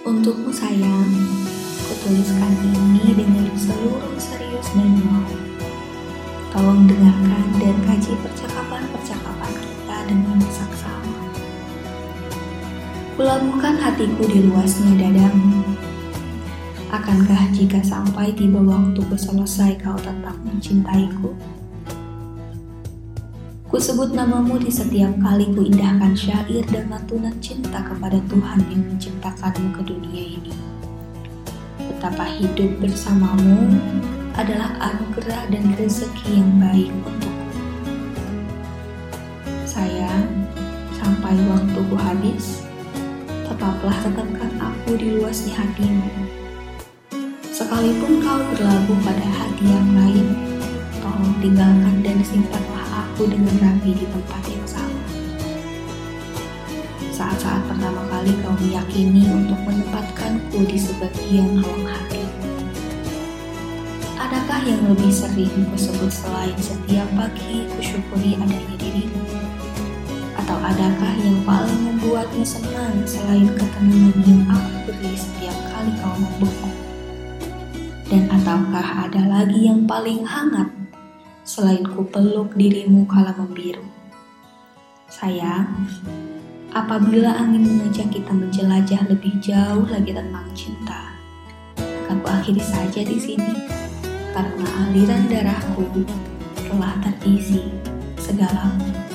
Untukmu sayang, kutuliskan ini dengan seluruh serius dan mau. Tolong dengarkan dan kaji percakapan-percakapan kita dengan saksama. Kulabuhkan hatiku di luasnya dadamu. Akankah jika sampai tiba waktuku selesai kau tetap mencintaiku? Ku sebut namamu di setiap kali ku indahkan syair dan lantunan cinta kepada Tuhan yang menciptakanmu ke dunia ini. Betapa hidup bersamamu adalah anugerah dan rezeki yang baik untukku. Sayang, sampai waktuku habis, tetaplah tetapkan aku di luasnya hatimu. Sekalipun kau berlabuh pada hati yang lain, tolong tinggalkan dan simpanlah dengan rapi di tempat yang sama. Saat-saat pertama kali kau meyakini untuk menempatkanku di sebagian ruang hati. Adakah yang lebih sering kusebut selain setiap pagi kusyukuri adanya dirimu? Atau adakah yang paling membuatmu senang selain ketenangan yang aku beri setiap kali kau membungkuk? Dan ataukah ada lagi yang paling hangat selain ku peluk dirimu kala membiru. Sayang, apabila angin mengajak kita menjelajah lebih jauh lagi tentang cinta, akan ku akhiri saja di sini karena aliran darahku telah terisi segalamu.